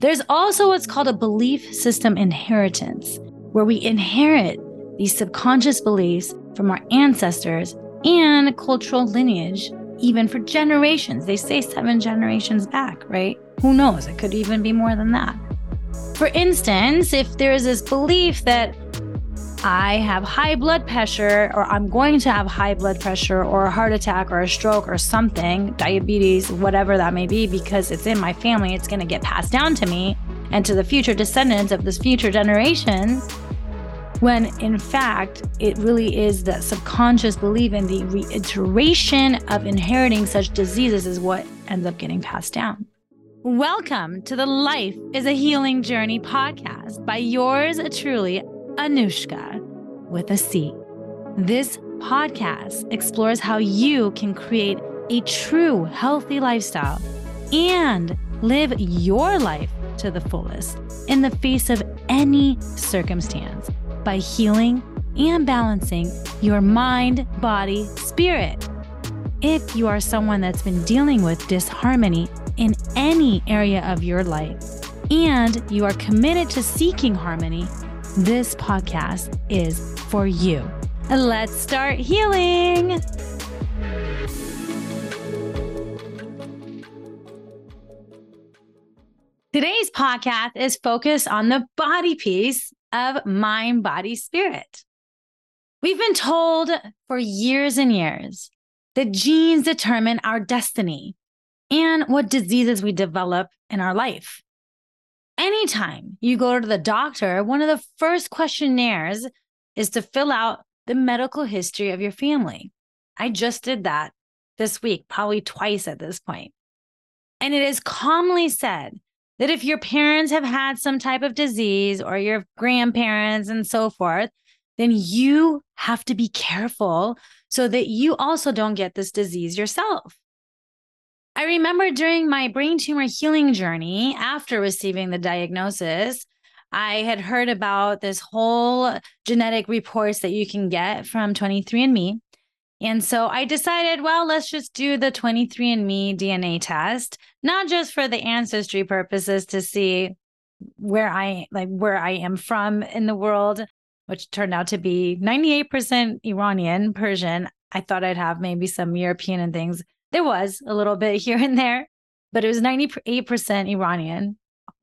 There's also what's called a belief system inheritance, where we inherit these subconscious beliefs from our ancestors and cultural lineage, even for generations. They say seven generations back, right? Who knows? It could even be more than that. For instance, if there is this belief that I have high blood pressure, or I'm going to have high blood pressure, or a heart attack, or a stroke, or something, diabetes, whatever that may be, because it's in my family, it's going to get passed down to me and to the future descendants of this future generations. When in fact, it really is that subconscious belief in the reiteration of inheriting such diseases is what ends up getting passed down. Welcome to the Life is a Healing Journey podcast by yours truly, Anushka with a C. This podcast explores how you can create a true healthy lifestyle and live your life to the fullest in the face of any circumstance by healing and balancing your mind, body, spirit. If you are someone that's been dealing with disharmony in any area of your life and you are committed to seeking harmony, this podcast is for you. Let's start healing. Today's podcast is focused on the body piece of mind, body, spirit. We've been told for years and years that genes determine our destiny and what diseases we develop in our life anytime you go to the doctor, one of the first questionnaires is to fill out the medical history of your family. I just did that this week, probably twice at this point. And it is commonly said that if your parents have had some type of disease or your grandparents and so forth, then you have to be careful so that you also don't get this disease yourself. I remember during my brain tumor healing journey after receiving the diagnosis, I had heard about this whole genetic reports that you can get from 23andMe. And so I decided, well, let's just do the 23andMe DNA test, not just for the ancestry purposes to see where I like where I am from in the world, which turned out to be 98% Iranian, Persian. I thought I'd have maybe some European and things. There was a little bit here and there, but it was 98% Iranian.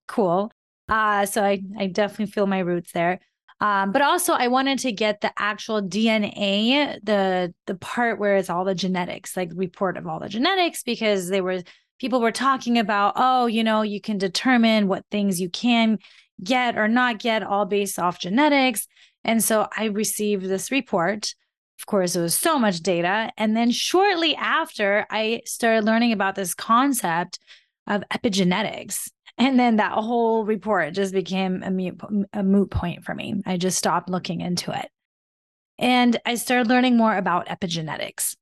Cool. Uh, so I, I definitely feel my roots there. Um, but also I wanted to get the actual DNA, the the part where it's all the genetics, like report of all the genetics, because they were people were talking about, oh, you know, you can determine what things you can get or not get all based off genetics. And so I received this report of course, it was so much data. And then shortly after, I started learning about this concept of epigenetics. And then that whole report just became a moot, a moot point for me. I just stopped looking into it. And I started learning more about epigenetics.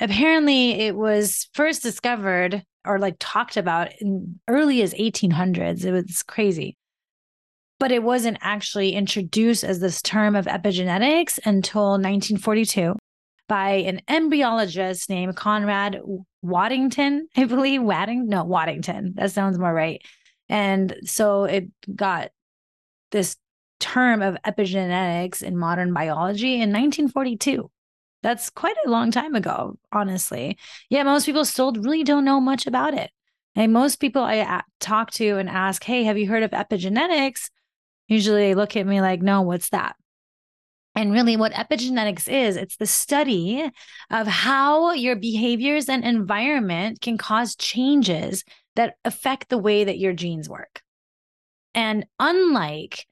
Apparently, it was first discovered or like talked about in early as 1800s. It was crazy but it wasn't actually introduced as this term of epigenetics until 1942 by an embryologist named Conrad Waddington, I believe. Wadding, no, Waddington. That sounds more right. And so it got this term of epigenetics in modern biology in 1942. That's quite a long time ago, honestly. Yeah, most people still really don't know much about it. And most people I uh, talk to and ask, hey, have you heard of epigenetics? Usually they look at me like, no, what's that? And really, what epigenetics is, it's the study of how your behaviors and environment can cause changes that affect the way that your genes work. And unlike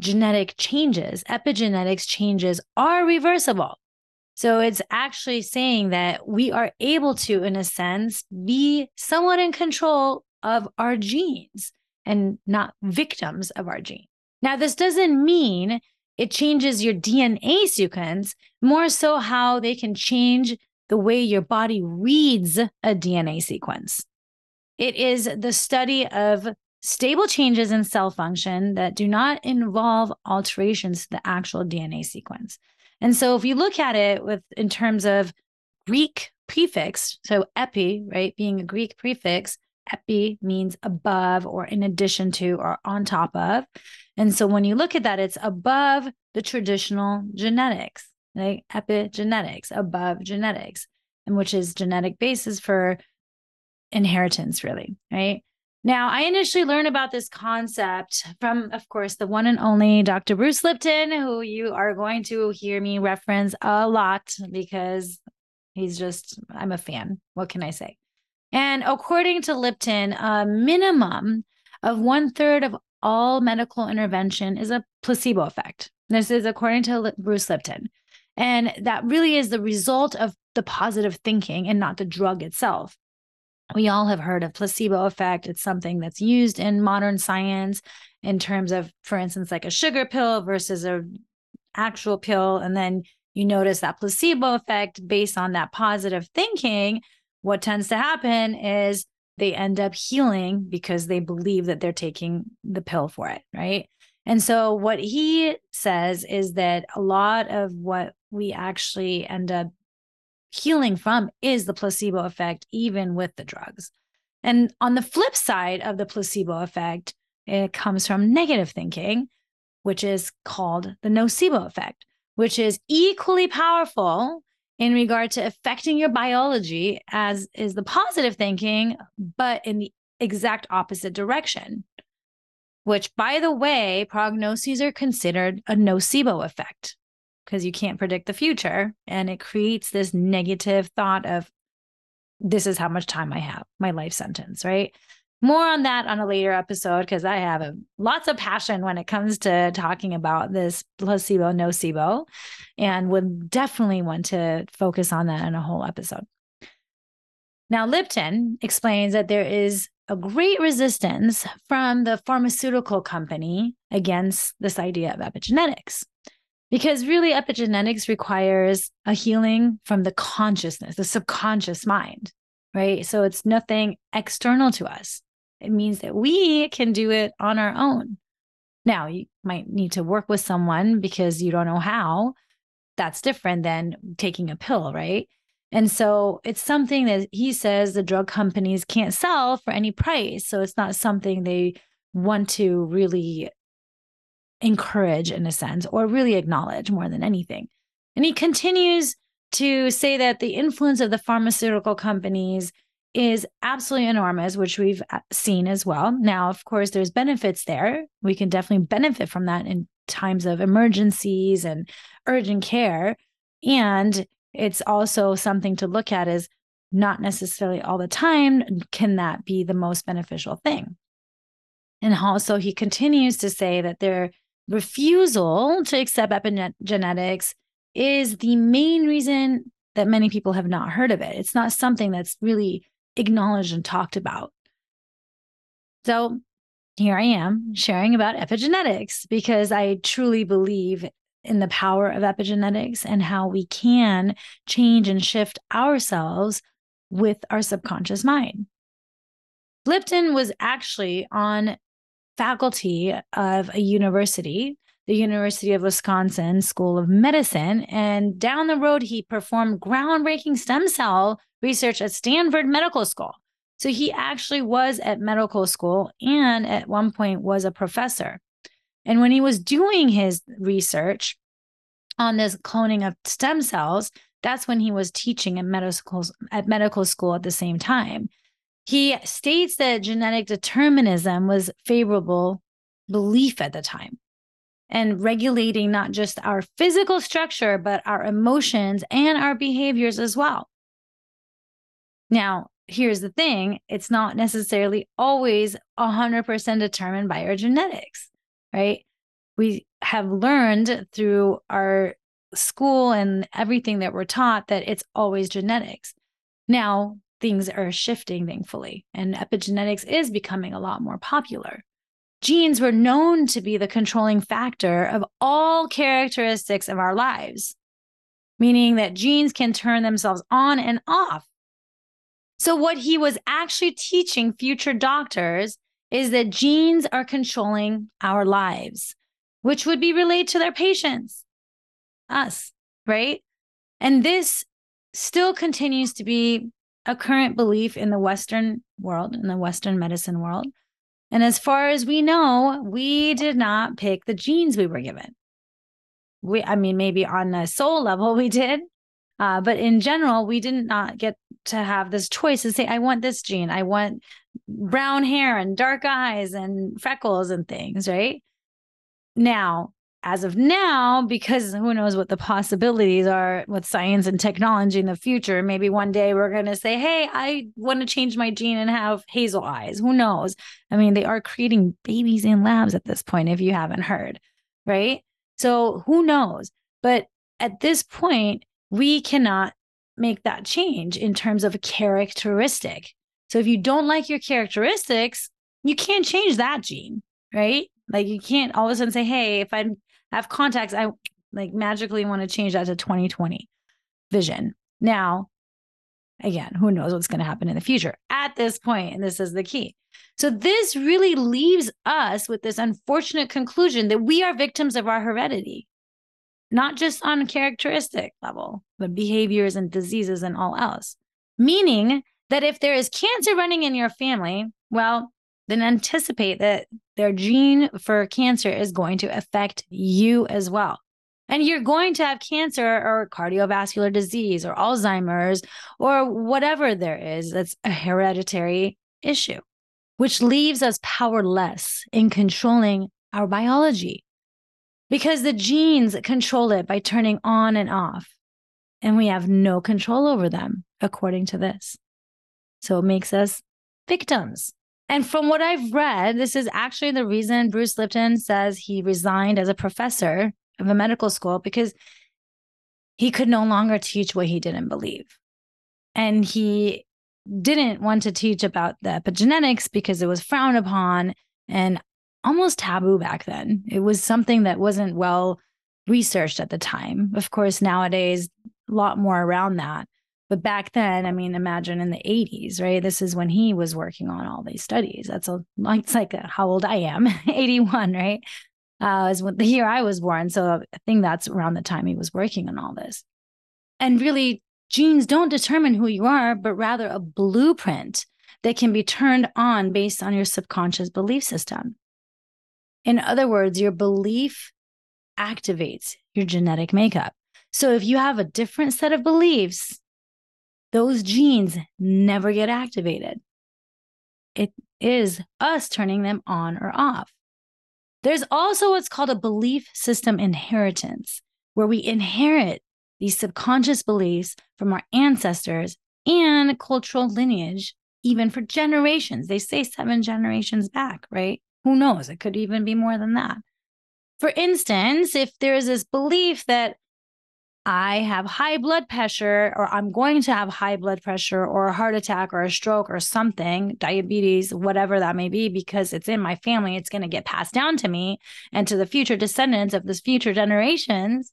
genetic changes, epigenetics changes are reversible. So it's actually saying that we are able to, in a sense, be somewhat in control of our genes and not victims of our genes. Now, this doesn't mean it changes your DNA sequence, more so how they can change the way your body reads a DNA sequence. It is the study of stable changes in cell function that do not involve alterations to the actual DNA sequence. And so if you look at it with in terms of Greek prefix, so epi, right, being a Greek prefix, epi means above or in addition to or on top of. And so when you look at that, it's above the traditional genetics, like epigenetics, above genetics, and which is genetic basis for inheritance, really, right? Now, I initially learned about this concept from, of course, the one and only Dr. Bruce Lipton, who you are going to hear me reference a lot because he's just, I'm a fan. What can I say? And according to Lipton, a minimum of one third of all medical intervention is a placebo effect. This is according to Bruce Lipton. And that really is the result of the positive thinking and not the drug itself we all have heard of placebo effect it's something that's used in modern science in terms of for instance like a sugar pill versus a actual pill and then you notice that placebo effect based on that positive thinking what tends to happen is they end up healing because they believe that they're taking the pill for it right and so what he says is that a lot of what we actually end up healing from is the placebo effect, even with the drugs. And on the flip side of the placebo effect, it comes from negative thinking, which is called the nocebo effect, which is equally powerful in regard to affecting your biology as is the positive thinking, but in the exact opposite direction. Which, by the way, prognoses are considered a nocebo effect because you can't predict the future. And it creates this negative thought of, this is how much time I have, my life sentence, right? More on that on a later episode because I have a, lots of passion when it comes to talking about this placebo nocebo and would definitely want to focus on that in a whole episode. Now, Lipton explains that there is a great resistance from the pharmaceutical company against this idea of epigenetics because really epigenetics requires a healing from the consciousness, the subconscious mind, right? So it's nothing external to us. It means that we can do it on our own. Now, you might need to work with someone because you don't know how. That's different than taking a pill, right? And so it's something that he says the drug companies can't sell for any price. So it's not something they want to really encourage in a sense or really acknowledge more than anything. And he continues to say that the influence of the pharmaceutical companies is absolutely enormous, which we've uh, seen as well. Now, of course, there's benefits there. We can definitely benefit from that in times of emergencies and urgent care. And it's also something to look at is not necessarily all the time can that be the most beneficial thing. And also, he continues to say that their refusal to accept epigenetics is the main reason that many people have not heard of it. It's not something that's really acknowledged and talked about. So here I am sharing about epigenetics because I truly believe in the power of epigenetics and how we can change and shift ourselves with our subconscious mind. Lipton was actually on faculty of a university, the University of Wisconsin School of Medicine. And down the road, he performed groundbreaking stem cell research at Stanford Medical School. So he actually was at medical school and at one point was a professor. And when he was doing his research on this cloning of stem cells, that's when he was teaching at medical at medical school at the same time. He states that genetic determinism was favorable belief at the time and regulating not just our physical structure, but our emotions and our behaviors as well. Now, here's the thing it's not necessarily always 100% determined by our genetics, right? We have learned through our school and everything that we're taught that it's always genetics. Now, things are shifting, thankfully, and epigenetics is becoming a lot more popular. Genes were known to be the controlling factor of all characteristics of our lives, meaning that genes can turn themselves on and off. So, what he was actually teaching future doctors is that genes are controlling our lives, which would be related to their patients, us, right? And this still continues to be a current belief in the Western world, in the Western medicine world. And as far as we know, we did not pick the genes we were given. We, I mean, maybe on a soul level we did, uh, but in general, we did not get to have this choice to say, I want this gene, I want brown hair and dark eyes and freckles and things, right? Now, as of now, because who knows what the possibilities are with science and technology in the future. Maybe one day we're going to say, hey, I want to change my gene and have hazel eyes. Who knows? I mean, they are creating babies in labs at this point, if you haven't heard, right? So who knows? But at this point, we cannot make that change in terms of a characteristic. So if you don't like your characteristics, you can't change that gene, right? Like you can't all of a sudden say, hey, if I have contacts, I like magically want to change that to 2020 vision. Now, again, who knows what's going to happen in the future at this point, and this is the key. So this really leaves us with this unfortunate conclusion that we are victims of our heredity, not just on a characteristic level, but behaviors and diseases and all else. Meaning that if there is cancer running in your family, well, then anticipate that their gene for cancer is going to affect you as well. And you're going to have cancer or cardiovascular disease or Alzheimer's or whatever there is that's a hereditary issue, which leaves us powerless in controlling our biology because the genes control it by turning on and off. And we have no control over them, according to this. So it makes us victims and from what I've read, this is actually the reason Bruce Lipton says he resigned as a professor of a medical school because he could no longer teach what he didn't believe. And he didn't want to teach about the epigenetics because it was frowned upon and almost taboo back then. It was something that wasn't well researched at the time. Of course, nowadays, a lot more around that. But back then, I mean, imagine in the 80s, right? This is when he was working on all these studies. That's a, it's like a, how old I am, 81, right? Uh, is when the year I was born. So I think that's around the time he was working on all this. And really, genes don't determine who you are, but rather a blueprint that can be turned on based on your subconscious belief system. In other words, your belief activates your genetic makeup. So if you have a different set of beliefs those genes never get activated. It is us turning them on or off. There's also what's called a belief system inheritance, where we inherit these subconscious beliefs from our ancestors and cultural lineage, even for generations. They say seven generations back, right? Who knows? It could even be more than that. For instance, if there's this belief that I have high blood pressure, or I'm going to have high blood pressure, or a heart attack, or a stroke, or something, diabetes, whatever that may be, because it's in my family, it's going to get passed down to me and to the future descendants of this future generations.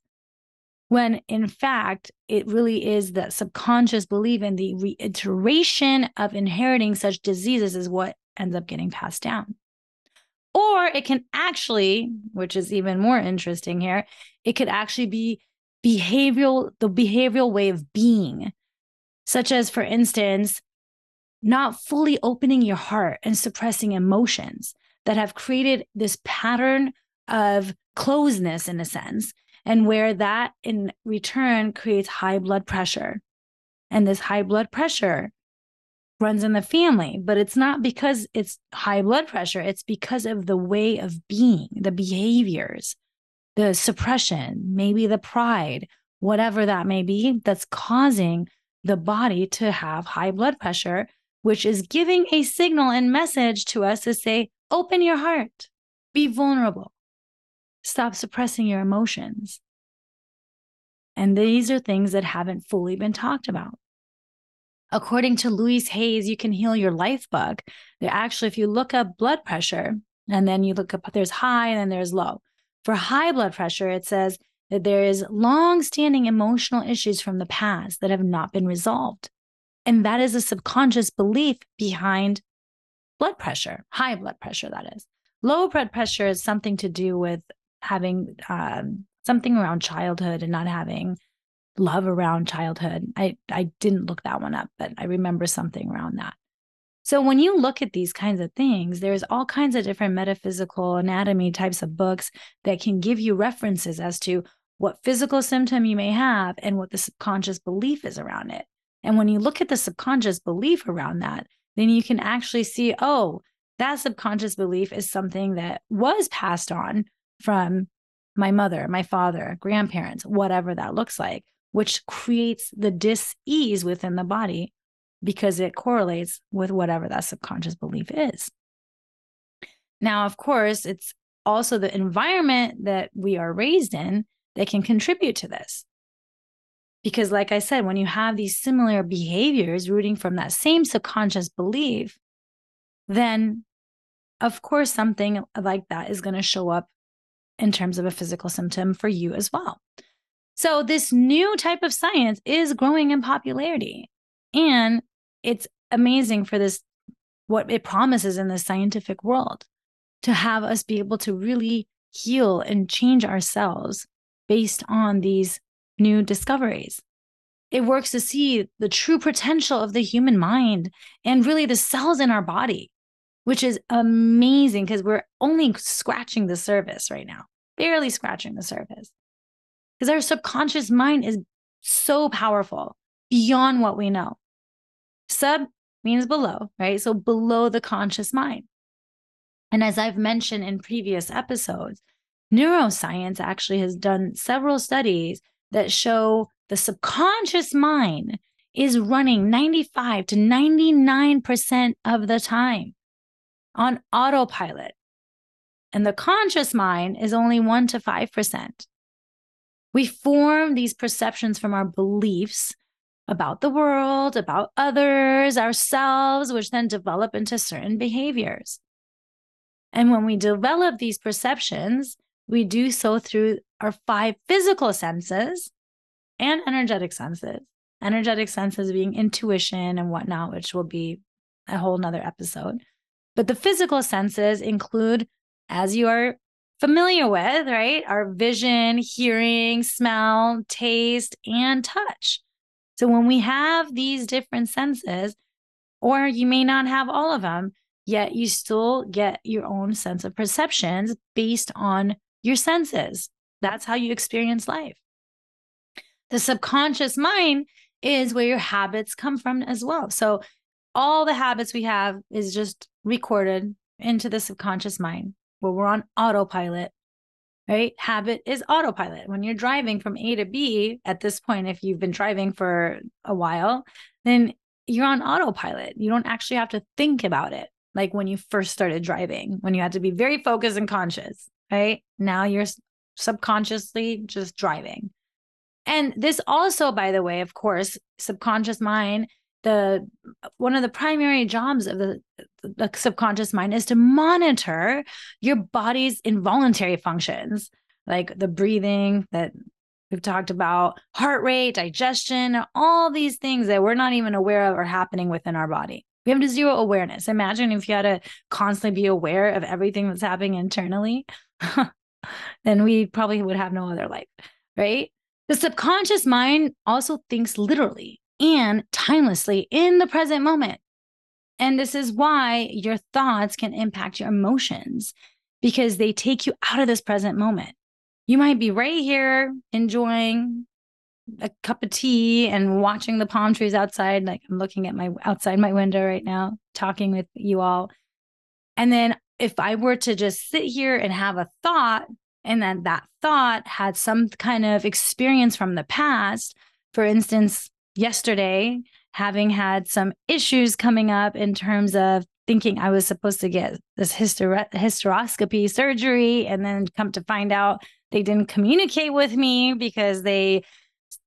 When in fact, it really is that subconscious belief in the reiteration of inheriting such diseases is what ends up getting passed down. Or it can actually, which is even more interesting here, it could actually be behavioral the behavioral way of being. Such as for instance not fully opening your heart and suppressing emotions that have created this pattern of closeness in a sense and where that in return creates high blood pressure. And this high blood pressure runs in the family but it's not because it's high blood pressure it's because of the way of being the behaviors the suppression, maybe the pride, whatever that may be, that's causing the body to have high blood pressure, which is giving a signal and message to us to say, open your heart, be vulnerable, stop suppressing your emotions. And these are things that haven't fully been talked about. According to Louise Hayes, you can heal your life bug. Actually, if you look up blood pressure and then you look up, there's high and then there's low. For high blood pressure, it says that there is long-standing emotional issues from the past that have not been resolved. And that is a subconscious belief behind blood pressure, high blood pressure, that is. Low blood pressure is something to do with having um, something around childhood and not having love around childhood. I, I didn't look that one up, but I remember something around that. So when you look at these kinds of things, there's all kinds of different metaphysical anatomy types of books that can give you references as to what physical symptom you may have and what the subconscious belief is around it. And when you look at the subconscious belief around that, then you can actually see, oh, that subconscious belief is something that was passed on from my mother, my father, grandparents, whatever that looks like, which creates the dis-ease within the body because it correlates with whatever that subconscious belief is. Now, of course, it's also the environment that we are raised in that can contribute to this. Because, like I said, when you have these similar behaviors rooting from that same subconscious belief, then of course, something like that is going to show up in terms of a physical symptom for you as well. So, this new type of science is growing in popularity. And it's amazing for this, what it promises in the scientific world to have us be able to really heal and change ourselves based on these new discoveries. It works to see the true potential of the human mind and really the cells in our body, which is amazing because we're only scratching the surface right now, barely scratching the surface. Because our subconscious mind is so powerful beyond what we know. Sub means below, right? So below the conscious mind. And as I've mentioned in previous episodes, neuroscience actually has done several studies that show the subconscious mind is running 95 to 99% of the time on autopilot. And the conscious mind is only 1 to 5%. We form these perceptions from our beliefs about the world, about others, ourselves, which then develop into certain behaviors. And when we develop these perceptions, we do so through our five physical senses and energetic senses. Energetic senses being intuition and whatnot, which will be a whole nother episode. But the physical senses include, as you are familiar with, right? Our vision, hearing, smell, taste, and touch. So when we have these different senses, or you may not have all of them, yet you still get your own sense of perceptions based on your senses. That's how you experience life. The subconscious mind is where your habits come from as well. So all the habits we have is just recorded into the subconscious mind where we're on autopilot right? Habit is autopilot. When you're driving from A to B at this point, if you've been driving for a while, then you're on autopilot. You don't actually have to think about it like when you first started driving, when you had to be very focused and conscious, right? Now you're subconsciously just driving. And this also, by the way, of course, subconscious mind the one of the primary jobs of the, the subconscious mind is to monitor your body's involuntary functions like the breathing that we've talked about heart rate digestion all these things that we're not even aware of are happening within our body. We have zero awareness. Imagine if you had to constantly be aware of everything that's happening internally then we probably would have no other life right? The subconscious mind also thinks literally and timelessly in the present moment. And this is why your thoughts can impact your emotions because they take you out of this present moment. You might be right here enjoying a cup of tea and watching the palm trees outside. Like I'm looking at my outside my window right now, talking with you all. And then if I were to just sit here and have a thought, and then that thought had some kind of experience from the past, for instance, yesterday having had some issues coming up in terms of thinking I was supposed to get this hyster- hysteroscopy surgery and then come to find out they didn't communicate with me because they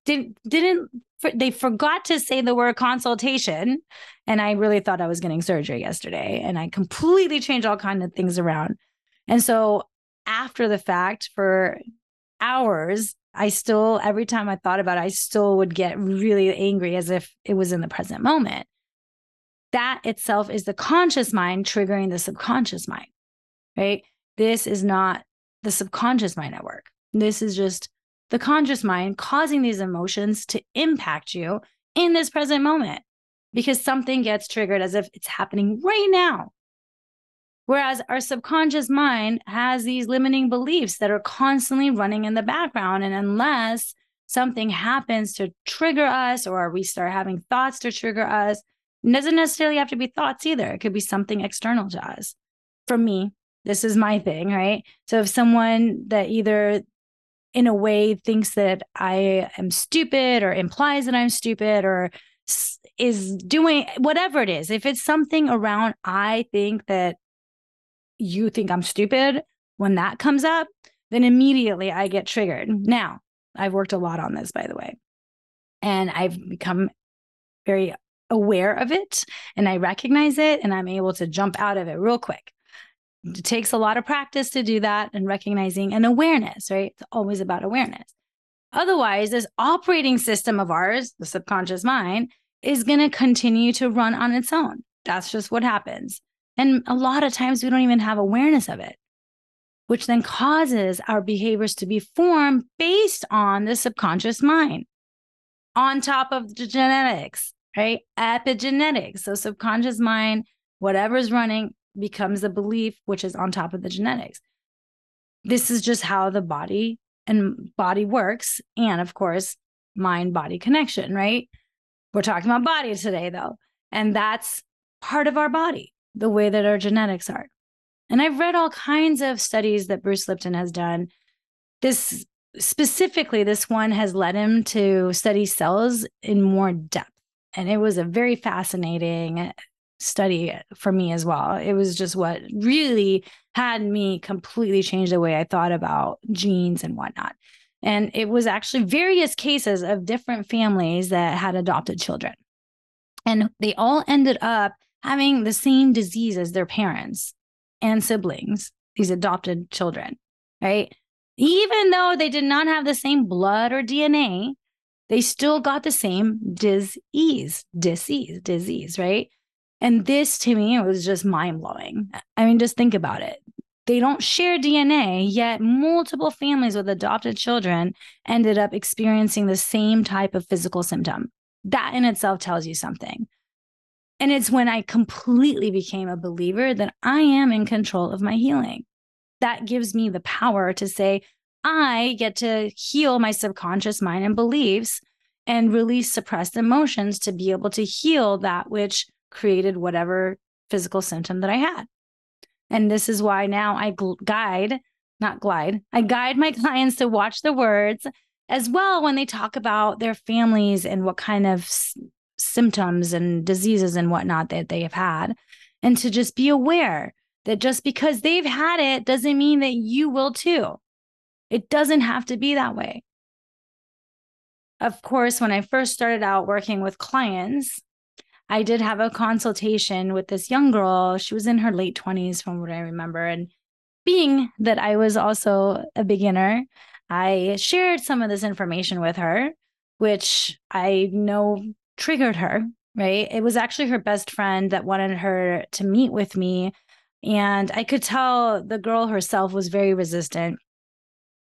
didn't didn't they forgot to say the word consultation and I really thought I was getting surgery yesterday and I completely changed all kind of things around. And so after the fact for hours I still, every time I thought about it, I still would get really angry as if it was in the present moment. That itself is the conscious mind triggering the subconscious mind, right? This is not the subconscious mind at work. This is just the conscious mind causing these emotions to impact you in this present moment because something gets triggered as if it's happening right now. Whereas our subconscious mind has these limiting beliefs that are constantly running in the background. And unless something happens to trigger us or we start having thoughts to trigger us, it doesn't necessarily have to be thoughts either. It could be something external to us. For me, this is my thing, right? So if someone that either in a way thinks that I am stupid or implies that I'm stupid or is doing whatever it is, if it's something around, I think that you think I'm stupid, when that comes up, then immediately I get triggered. Now, I've worked a lot on this, by the way, and I've become very aware of it and I recognize it and I'm able to jump out of it real quick. It takes a lot of practice to do that and recognizing and awareness, right? It's always about awareness. Otherwise, this operating system of ours, the subconscious mind, is going to continue to run on its own. That's just what happens. And a lot of times we don't even have awareness of it, which then causes our behaviors to be formed based on the subconscious mind on top of the genetics, right? Epigenetics. So, subconscious mind, whatever's running becomes a belief, which is on top of the genetics. This is just how the body and body works. And of course, mind body connection, right? We're talking about body today, though. And that's part of our body, the way that our genetics are. And I've read all kinds of studies that Bruce Lipton has done. This specifically, this one has led him to study cells in more depth. And it was a very fascinating study for me as well. It was just what really had me completely change the way I thought about genes and whatnot. And it was actually various cases of different families that had adopted children. And they all ended up having the same disease as their parents and siblings, these adopted children, right? Even though they did not have the same blood or DNA, they still got the same disease, disease, disease, right? And this to me was just mind blowing. I mean, just think about it. They don't share DNA, yet multiple families with adopted children ended up experiencing the same type of physical symptom. That in itself tells you something. And it's when I completely became a believer that I am in control of my healing. That gives me the power to say, I get to heal my subconscious mind and beliefs and release suppressed emotions to be able to heal that which created whatever physical symptom that I had. And this is why now I gl- guide, not glide, I guide my clients to watch the words as well when they talk about their families and what kind of symptoms and diseases and whatnot that they have had. And to just be aware that just because they've had it doesn't mean that you will too. It doesn't have to be that way. Of course, when I first started out working with clients, I did have a consultation with this young girl. She was in her late 20s, from what I remember. And being that I was also a beginner, I shared some of this information with her, which I know triggered her, right? It was actually her best friend that wanted her to meet with me. And I could tell the girl herself was very resistant.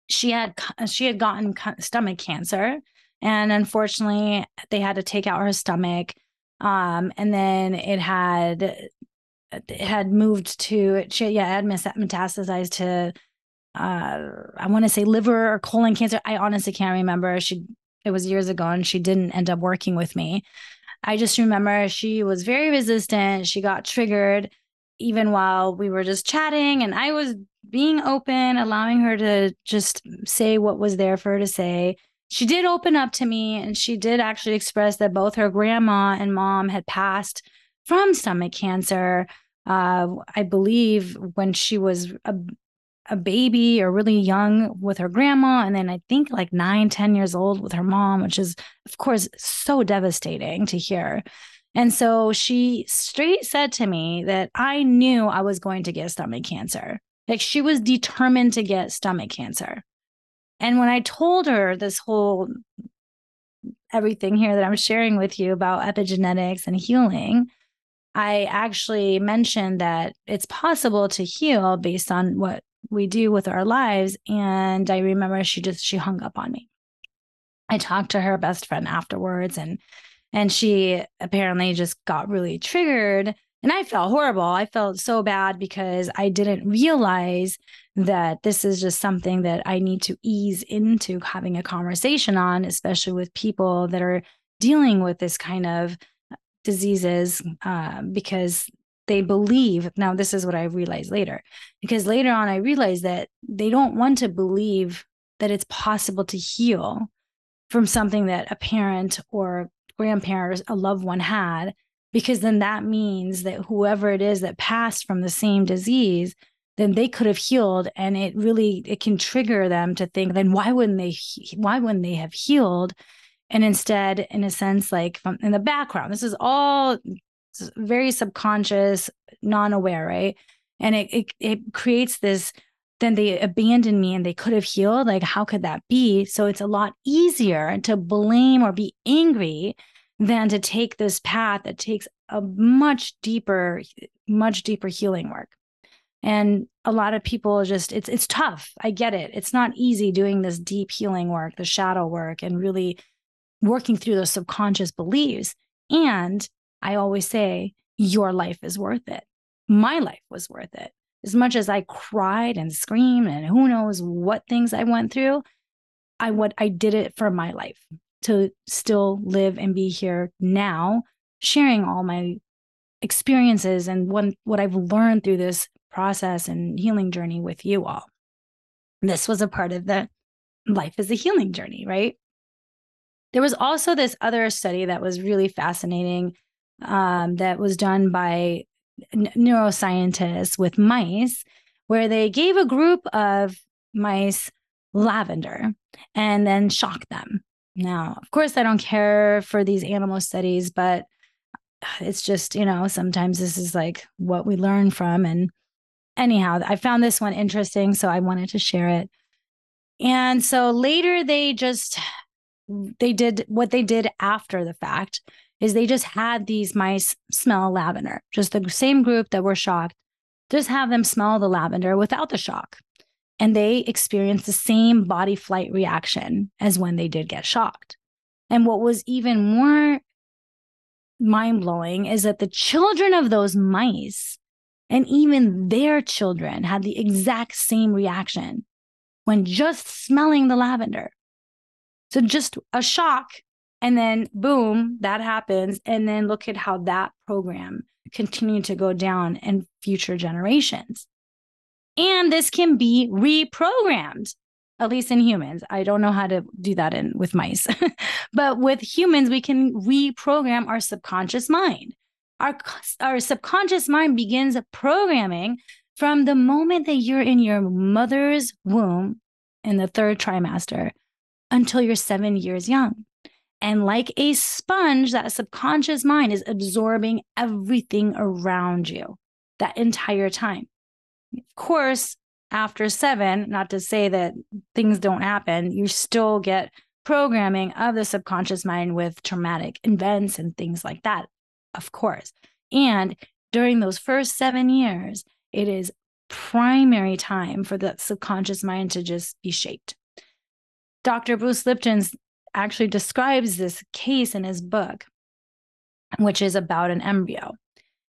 She had she had gotten stomach cancer and unfortunately they had to take out her stomach um, and then it had it had moved to she, yeah, had metastasized to uh, I want to say liver or colon cancer. I honestly can't remember. She it was years ago and she didn't end up working with me. I just remember she was very resistant. She got triggered even while we were just chatting and I was being open, allowing her to just say what was there for her to say she did open up to me and she did actually express that both her grandma and mom had passed from stomach cancer. Uh, I believe when she was a, a baby or really young with her grandma, and then I think like nine, ten years old with her mom, which is, of course, so devastating to hear. And so she straight said to me that I knew I was going to get stomach cancer. Like she was determined to get stomach cancer. And when I told her this whole everything here that I'm sharing with you about epigenetics and healing, I actually mentioned that it's possible to heal based on what we do with our lives. And I remember she just she hung up on me. I talked to her best friend afterwards and and she apparently just got really triggered and I felt horrible. I felt so bad because I didn't realize that this is just something that I need to ease into having a conversation on, especially with people that are dealing with this kind of diseases, uh, because they believe. Now, this is what I realized later, because later on, I realized that they don't want to believe that it's possible to heal from something that a parent or grandparent or a loved one had because then that means that whoever it is that passed from the same disease then they could have healed and it really it can trigger them to think then why wouldn't they why wouldn't they have healed and instead in a sense like from in the background this is all very subconscious non-aware right? And it, it it creates this then they abandoned me and they could have healed like how could that be? So it's a lot easier to blame or be angry than to take this path that takes a much deeper much deeper healing work. And a lot of people just it's it's tough. I get it. It's not easy doing this deep healing work the shadow work and really working through those subconscious beliefs. And i always say your life is worth it my life was worth it as much as i cried and screamed and who knows what things i went through i what i did it for my life to still live and be here now, sharing all my experiences and what, what I've learned through this process and healing journey with you all. This was a part of the life is a healing journey, right? There was also this other study that was really fascinating um, that was done by n- neuroscientists with mice, where they gave a group of mice lavender and then shocked them. Now, of course, I don't care for these animal studies, but it's just, you know, sometimes this is like what we learn from. And anyhow, I found this one interesting. So I wanted to share it. And so later they just, they did what they did after the fact is they just had these mice smell lavender, just the same group that were shocked, just have them smell the lavender without the shock and they experienced the same body flight reaction as when they did get shocked. And what was even more mind blowing is that the children of those mice and even their children had the exact same reaction when just smelling the lavender. So just a shock, and then boom, that happens. And then look at how that program continued to go down in future generations. And this can be reprogrammed, at least in humans. I don't know how to do that in with mice. but with humans, we can reprogram our subconscious mind. Our, our subconscious mind begins programming from the moment that you're in your mother's womb in the third trimester until you're seven years young. And like a sponge, that subconscious mind is absorbing everything around you that entire time. Of course, after seven, not to say that things don't happen, you still get programming of the subconscious mind with traumatic events and things like that, of course. And during those first seven years, it is primary time for the subconscious mind to just be shaped. Dr. Bruce Lipton actually describes this case in his book, which is about an embryo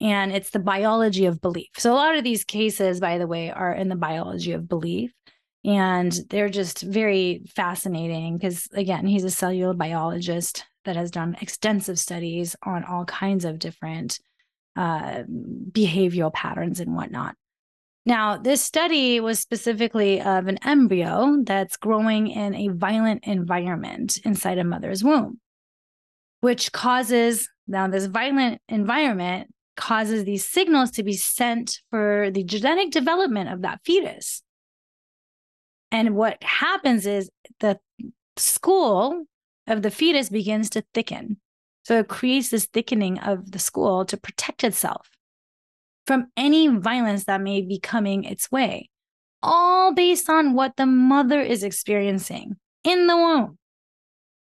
and it's the biology of belief. So a lot of these cases, by the way, are in the biology of belief. And they're just very fascinating because, again, he's a cellular biologist that has done extensive studies on all kinds of different uh, behavioral patterns and whatnot. Now, this study was specifically of an embryo that's growing in a violent environment inside a mother's womb, which causes now this violent environment causes these signals to be sent for the genetic development of that fetus. And what happens is the skull of the fetus begins to thicken. So it creates this thickening of the skull to protect itself from any violence that may be coming its way, all based on what the mother is experiencing in the womb.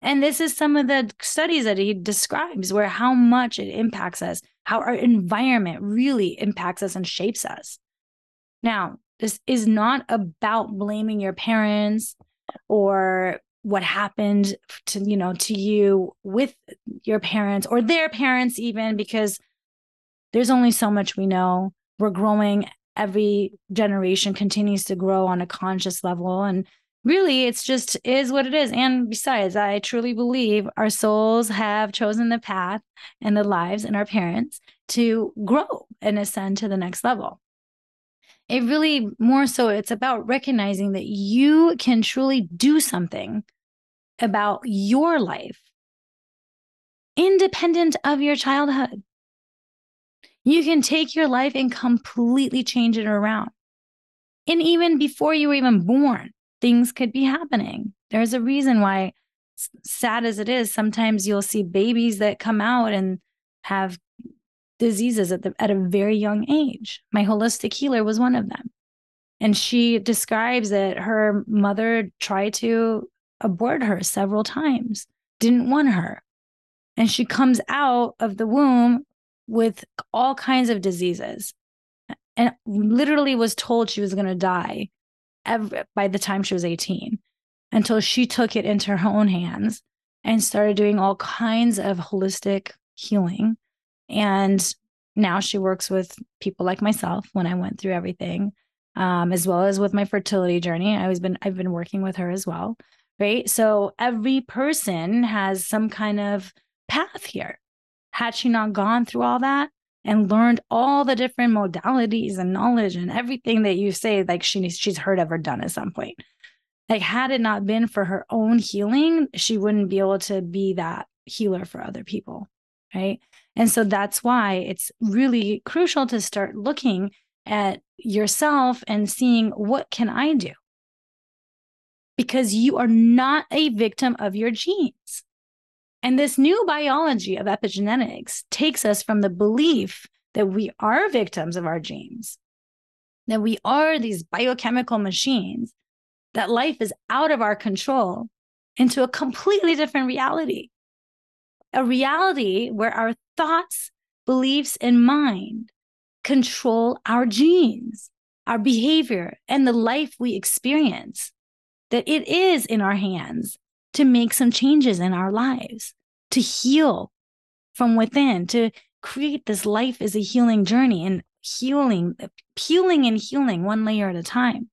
And this is some of the studies that he describes where how much it impacts us, how our environment really impacts us and shapes us. Now, This is not about blaming your parents or what happened to you know to you with your parents or their parents even because there's only so much we know. We're growing. Every generation continues to grow on a conscious level and really it's just is what it is. And besides i truly believe our souls have chosen the path and the lives and our parents to grow and ascend to the next level. It really more so it's about recognizing that you can truly do something about your life independent of your childhood you can take your life and completely change it around and even before you were even born things could be happening. There's a reason why, sad as it is, sometimes you'll see babies that come out and have diseases at, the, at a very young age. My holistic healer was one of them. And she describes that her mother tried to abort her several times, didn't want her. And she comes out of the womb with all kinds of diseases and literally was told she was going to die ever, by the time she was 18 until she took it into her own hands and started doing all kinds of holistic healing. And now she works with people like myself when I went through everything, um, as well as with my fertility journey. I was been I've been working with her as well, right? So every person has some kind of path here. Had she not gone through all that, and learned all the different modalities and knowledge and everything that you say like she needs, she's heard of or done at some point like had it not been for her own healing she wouldn't be able to be that healer for other people right? And so that's why it's really crucial to start looking at yourself and seeing what can i do? Because you are not a victim of your genes and this new biology of epigenetics takes us from the belief that we are victims of our genes, that we are these biochemical machines, that life is out of our control, into a completely different reality. A reality where our thoughts, beliefs, and mind control our genes, our behavior, and the life we experience. That it is in our hands to make some changes in our lives, to heal from within, to create this life as a healing journey and healing, peeling and healing one layer at a time.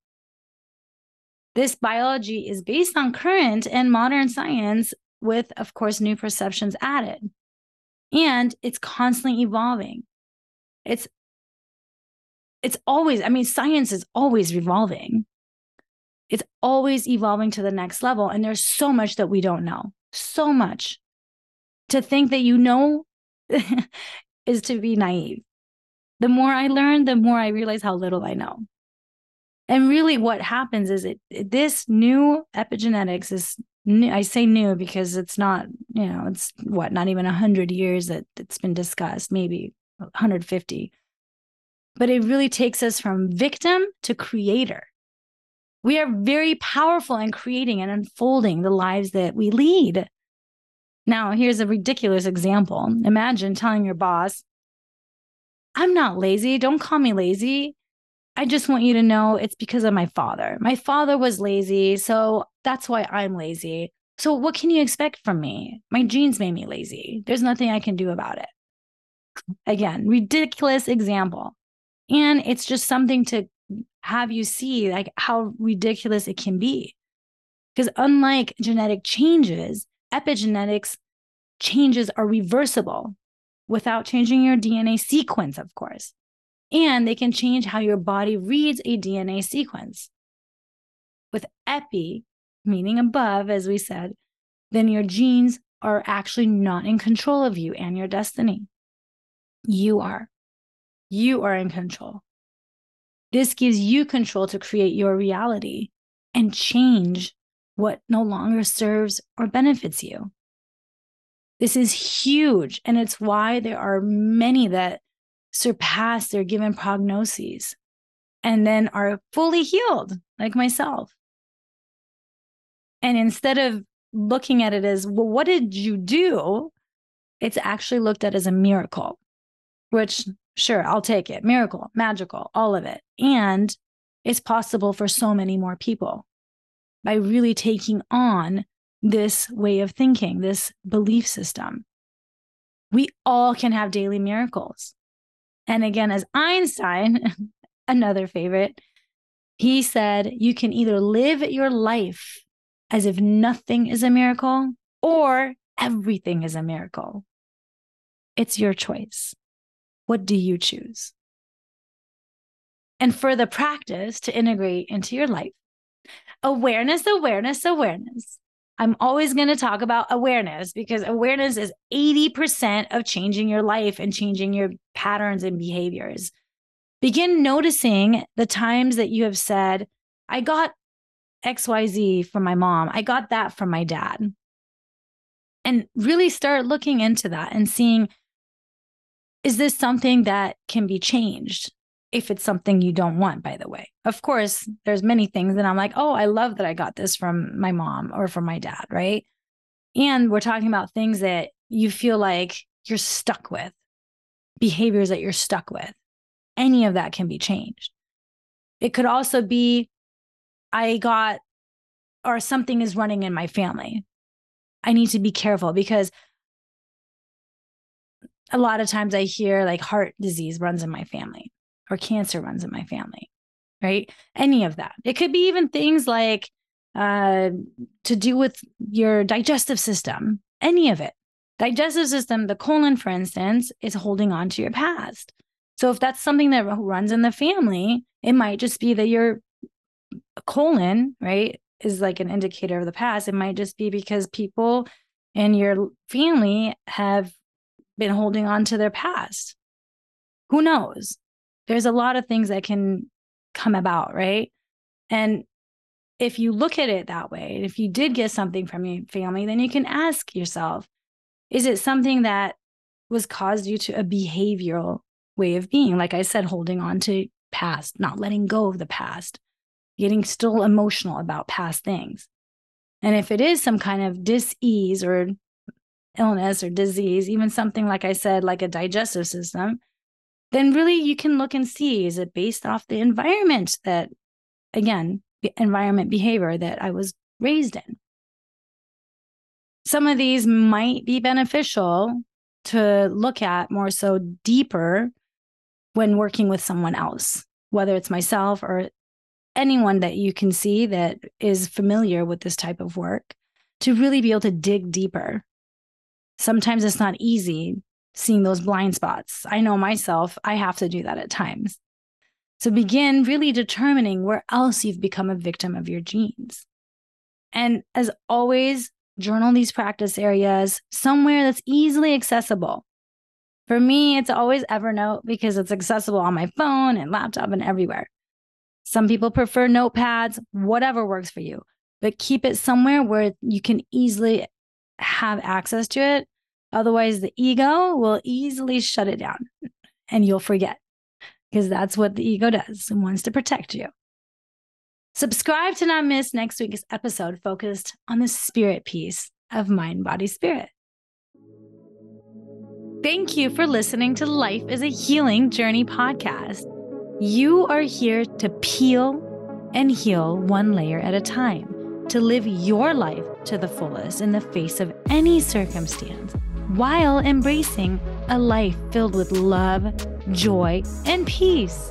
This biology is based on current and modern science with, of course, new perceptions added. And it's constantly evolving. It's it's always, I mean, science is always evolving it's always evolving to the next level. And there's so much that we don't know, so much. To think that you know is to be naive. The more I learn, the more I realize how little I know. And really, what happens is it this new epigenetics is new. I say new because it's not, you know, it's what, not even 100 years that it's been discussed, maybe 150. But it really takes us from victim to creator we are very powerful in creating and unfolding the lives that we lead. Now, here's a ridiculous example. Imagine telling your boss, I'm not lazy. Don't call me lazy. I just want you to know it's because of my father. My father was lazy. So that's why I'm lazy. So, what can you expect from me? My genes made me lazy. There's nothing I can do about it. Again, ridiculous example. And it's just something to have you see like how ridiculous it can be. Because unlike genetic changes, epigenetics changes are reversible without changing your DNA sequence, of course. And they can change how your body reads a DNA sequence. With epi, meaning above, as we said, then your genes are actually not in control of you and your destiny. You are. You are in control. This gives you control to create your reality and change what no longer serves or benefits you. This is huge. And it's why there are many that surpass their given prognoses and then are fully healed, like myself. And instead of looking at it as, well, what did you do? It's actually looked at as a miracle, which Sure, I'll take it. Miracle, magical, all of it. And it's possible for so many more people by really taking on this way of thinking, this belief system. We all can have daily miracles. And again, as Einstein, another favorite, he said, you can either live your life as if nothing is a miracle or everything is a miracle. It's your choice. What do you choose? And for the practice to integrate into your life, awareness, awareness, awareness. I'm always going to talk about awareness because awareness is 80% of changing your life and changing your patterns and behaviors. Begin noticing the times that you have said, I got XYZ from my mom, I got that from my dad. And really start looking into that and seeing is this something that can be changed? if it's something you don't want by the way? Of course there's many things that i'm like oh i love that i got this from my mom or from my dad right? And we're talking about things that you feel like you're stuck with behaviors that you're stuck with. Any of that can be changed. It could also be i got or something is running in my family. I need to be careful because a lot of times i hear like heart disease runs in my family or cancer runs in my family, right? Any of that. It could be even things like uh, to do with your digestive system, any of it. Digestive system, the colon, for instance, is holding on to your past. So if that's something that runs in the family, it might just be that your colon, right, is like an indicator of the past. It might just be because people in your family have been holding on to their past. Who knows? there's a lot of things that can come about, right? And if you look at it that way, if you did get something from your family, then you can ask yourself, is it something that was caused due to a behavioral way of being? Like I said, holding on to past, not letting go of the past, getting still emotional about past things. And if it is some kind of dis-ease or illness or disease, even something like I said, like a digestive system, then really you can look and see is it based off the environment that, again, environment behavior that I was raised in. Some of these might be beneficial to look at more so deeper when working with someone else, whether it's myself or anyone that you can see that is familiar with this type of work, to really be able to dig deeper. Sometimes it's not easy seeing those blind spots. I know myself, I have to do that at times. So begin really determining where else you've become a victim of your genes. And as always, journal these practice areas somewhere that's easily accessible. For me, it's always Evernote because it's accessible on my phone and laptop and everywhere. Some people prefer notepads, whatever works for you, but keep it somewhere where you can easily have access to it Otherwise, the ego will easily shut it down and you'll forget because that's what the ego does and wants to protect you. Subscribe to not miss next week's episode focused on the spirit piece of mind, body, spirit. Thank you for listening to Life is a Healing Journey podcast. You are here to peel and heal one layer at a time, to live your life to the fullest in the face of any circumstance while embracing a life filled with love, joy, and peace.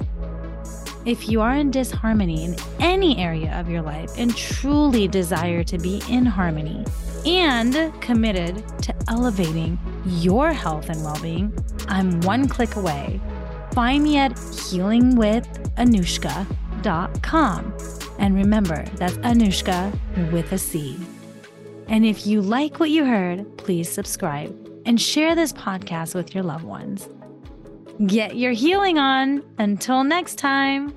If you are in disharmony in any area of your life and truly desire to be in harmony and committed to elevating your health and well being, I'm one click away. Find me at healingwithanuschka.com. And remember, that's Anuschka with a C. And if you like what you heard, please subscribe and share this podcast with your loved ones. Get your healing on. Until next time.